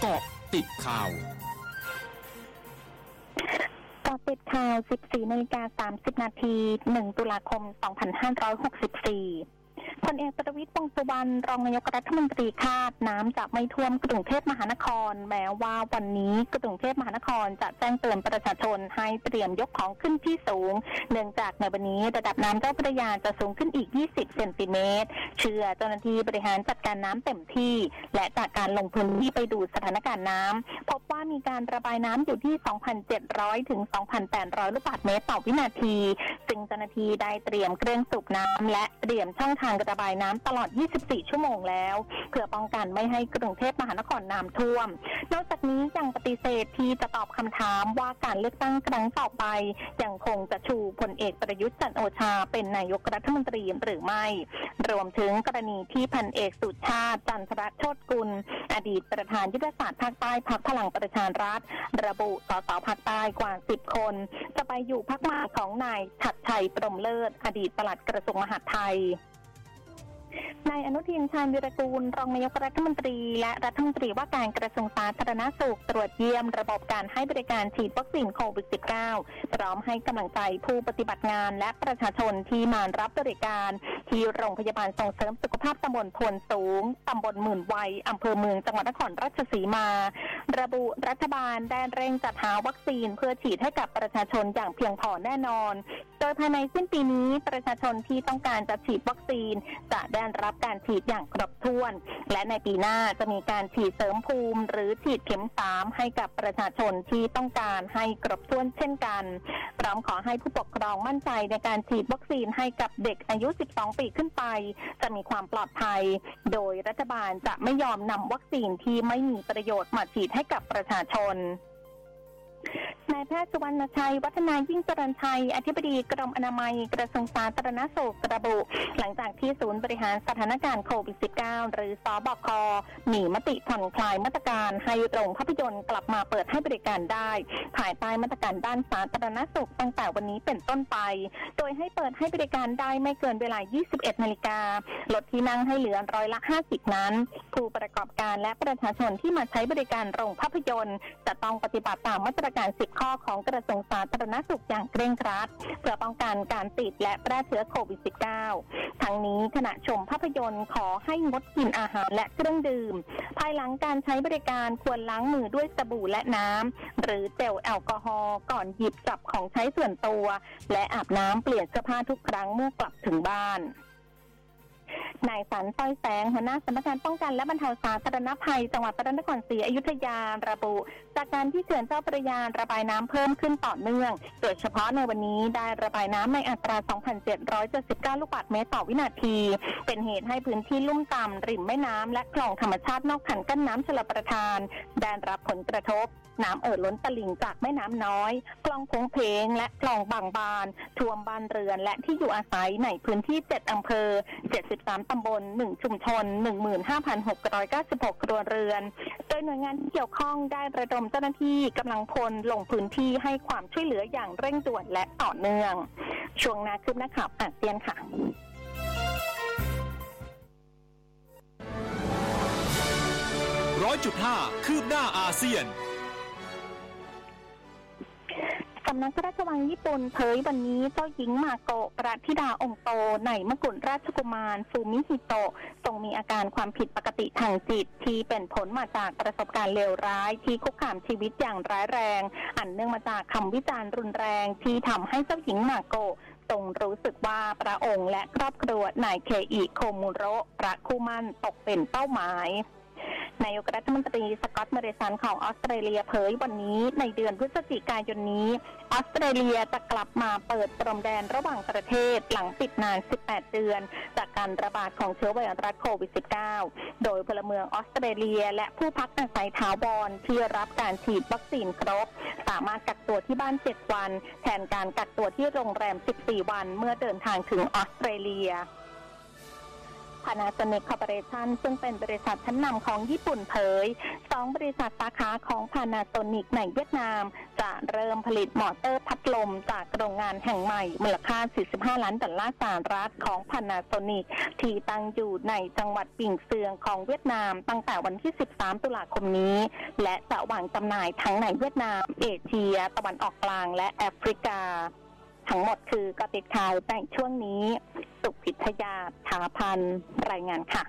เกาะติดข่าวกาะติดข่าว 14นาฬิกา30 นาที 1 ตุลาคม 2564 พลเอกประวิตรวงสุวรรณรองนายกรัฐมนตรีคาดน้ำจะไม่ท่วมกรุงเทพมหานคร แม้ว่าวันนี้กรุงเทพมหานครจะแจ้งเตือนประชาชนให้เตรียมยกของขึ้นที่สูง เนื่องจากในวันนี้ระดับน้ำเจ้าพระยาจะสูงขึ้นอีก 20 เซนติเมตร เชื่อเจ้าหน้าที่บริหารจัดการน้ำเต็มที่ และจากการลงพื้นที่ไปดูสถานการณ์น้ำพบ มีการระบายน้ำอยู่ที่ 2,700 ถึง 2,800 ลูกบาศก์เมตรต่อวินาที ซึ่งเจ้าหน้าที่ได้เตรียมเครื่องสูบน้ำและเตรียมช่องทางระบายน้ำตลอด 24 ชั่วโมงแล้ว เพื่อป้องกันไม่ให้กรุงเทพมหานครน้ำท่วม นอกจากนี้ยังปฏิเสธที่จะตอบคำถามว่าการเลือกตั้งครั้งต่อไปยังคงจะชูพลเอกประยุทธ์จันโอชา เป็นนายกรัฐมนตรีหรือไม่ รวมถึงกรณีที่พันเอกสุชาติจันทรโชตกุล อดีตประธานยุทธศาสตร์ภาคใต้พักพลังประชารัฐ ระบุสสภาคใต้กว่า 10 คน จะไปอยู่พักมาของนายฉัดชัยปรมเลิศ อดีตปลัดกระทรวงมหาดไทย นายอนุทินชาญวิรกูล รองนายกรัฐมนตรี และรัฐมนตรีว่าการกระทรวงสาธารณสุข ตรวจเยี่ยมระบบการให้บริการฉีดวัคซีนโควิด -19 พร้อมให้กำลังใจผู้ปฏิบัติงานและประชาชนที่มารับบริการ ที่โรงพยาบาลส่งเสริมสุขภาพตำบลพลสูงตำบลหมื่นวัยอำเภอเมืองจังหวัดนครราชสีมา ระบุรัฐบาลได้เร่งจัดหาวัคซีนเพื่อฉีดให้กับประชาชนอย่างเพียงพอแน่นอน โดยภายในสิ้นปีนี้ประชาชนที่ต้องการจะฉีดวัคซีน จะได้รับการฉีดอย่างครบถ้วน และในปีหน้าจะมีการฉีดเสริมภูมิ หรือฉีดเข็มสามให้กับประชาชนที่ต้องการให้ครบถ้วนเช่นกัน พร้อมขอให้ผู้ปกครองมั่นใจในการฉีดวัคซีนให้กับเด็กอายุ 12 ปีขึ้นไป จะมีความปลอดภัย โดยรัฐบาลจะไม่ยอมนำวัคซีนที่ไม่มีประโยชน์มาฉีดให้กับประชาชน นายแพทย์สุวรรณชัย วัฒนายิ่งจรัญชัย อธิบดีกรมอนามัย กระทรวงสาธารณสุขระบุ หลังจากที่ศูนย์บริหารสถานการณ์โควิด -19 หรือสอบค มีมติผ่อนคลายมาตรการให้โรงภาพยนตร์กลับมาเปิดให้บริการได้ ภายใต้มาตรการด้านสาธารณสุขตั้งแต่วันนี้เป็นต้นไป โดยให้เปิดให้บริการได้ไม่เกินเวลา 21 นาฬิกาลดที่นั่งให้เหลือร้อยละ 50 นั้นผู้ประกอบการและประชาชนที่มาใช้บริการโรงภาพยนตร์ จะต้องปฏิบัติตามมาตรการ 10 ข้อของกระทรวงสาธารณสุขอย่างเคร่งครัด เพื่อป้องกันการติดและแพร่เชื้อโควิด -19 ทั้งนี้ขณะชมภาพยนตร์ขอให้งดกินอาหารและเครื่องดื่ม ภายหลังการใช้บริการควรล้างมือด้วยสบู่และน้ำหรือเจลแอลกอฮอล์ก่อนหยิบจับของใช้ส่วนตัว และอาบน้ำเปลี่ยนเสื้อผ้าทุกครั้งเมื่อกลับถึงบ้าน นายสันต้อยแสงหัวหน้าสำนักงานป้องกันและบรรเทาสาธารณภัย จังหวัดพระนครศรีอยุธยาระบุ จากการที่เขื่อนเจ้าพระยาระบายน้ำเพิ่มขึ้นต่อเนื่อง โดยเฉพาะในวันนี้ได้ระบายน้ำในอัตรา 2,779 ลูกบาศก์เมตรต่อวินาที เป็นเหตุให้พื้นที่ลุ่มต่ำริมแม่น้ำและคลองธรรมชาตินอกคันกั้นน้ำชลประทานได้รับผลกระทบน้ำเอ่อล้นตลิ่งจากแม่น้ำน้อย คลองพงเพงและคลองบางบานท่วมบ้านเรือนและที่อยู่อาศัยในพื้นที่ 7 อำเภอ 73ตำบล 1 ชุมชน 15,696 ครัวเรือน โดยหน่วยงานที่เกี่ยวข้องได้ระดมเจ้าหน้าที่กำลังพลลงพื้นที่ให้ความช่วยเหลืออย่างเร่งด่วนและต่อเนื่อง ช่วงนาคืบหน้าข่าวอาเซียนค่ะร้อยจุดห้าคืบหน้าอาเซียน สำนักพระราชวังญี่ปุ่นเผยวันนี้เจ้าหญิงมาโกะประธิดาองโตในมกุฎราชกุมารฟูมิฮิโตะทรงมีอาการความผิดปกติทางจิต ที่เป็นผลมาจากประสบการณ์เลวร้าย ที่คุกคามชีวิตอย่างร้ายแรง อันเนื่องมาจากคำวิจารณ์รุนแรงที่ทำให้เจ้าหญิงมาโกะทรงรู้สึกว่าพระองค์และครอบครัวนายเคอิโคมุโระพระคู่หมั้นตกเป็นเป้าหมาย นายกรัฐมนตรีสกอตต์ มอร์ริสันของออสเตรเลียเผยวันนี้ในเดือนพฤศจิกายนนี้ ออสเตรเลียจะกลับมาเปิดพรมแดนระหว่างประเทศหลังปิดนาน 18 เดือน จากการระบาดของเชื้อไวรัสโควิด -19 โดยพลเมืองออสเตรเลีย และผู้พักอาศัยถาวรที่รับการฉีดวัคซีนครบ สามารถกักตัวที่บ้าน 7 วัน แทนการกักตัวที่โรงแรม 14 วันเมื่อเดินทางถึงออสเตรเลีย Panasonic Corporation ซึ่งเป็นบริษัทชั้นนำของญี่ปุ่นเผยสองบริษัทสาขาของ Panasonic ในเวียดนาม จะเริ่มผลิตมอเตอร์พัดลมจากโรงงานแห่งใหม่ มูลค่า 45 ล้านดอลลาร์สหรัฐของ Panasonic ที่ตั้งอยู่ในจังหวัดบิ่ญเซืองของเวียดนาม ตั้งแต่วันที่ 13 ตุลาคมนี้ และจะวางจำหน่ายทั้งในเวียดนาม เอเชีย ตะวันออกกลางและแอฟริกา ทั้งหมดคือกติกาแต่ช่วงนี้สุพิทยาถาพันรายงานค่ะ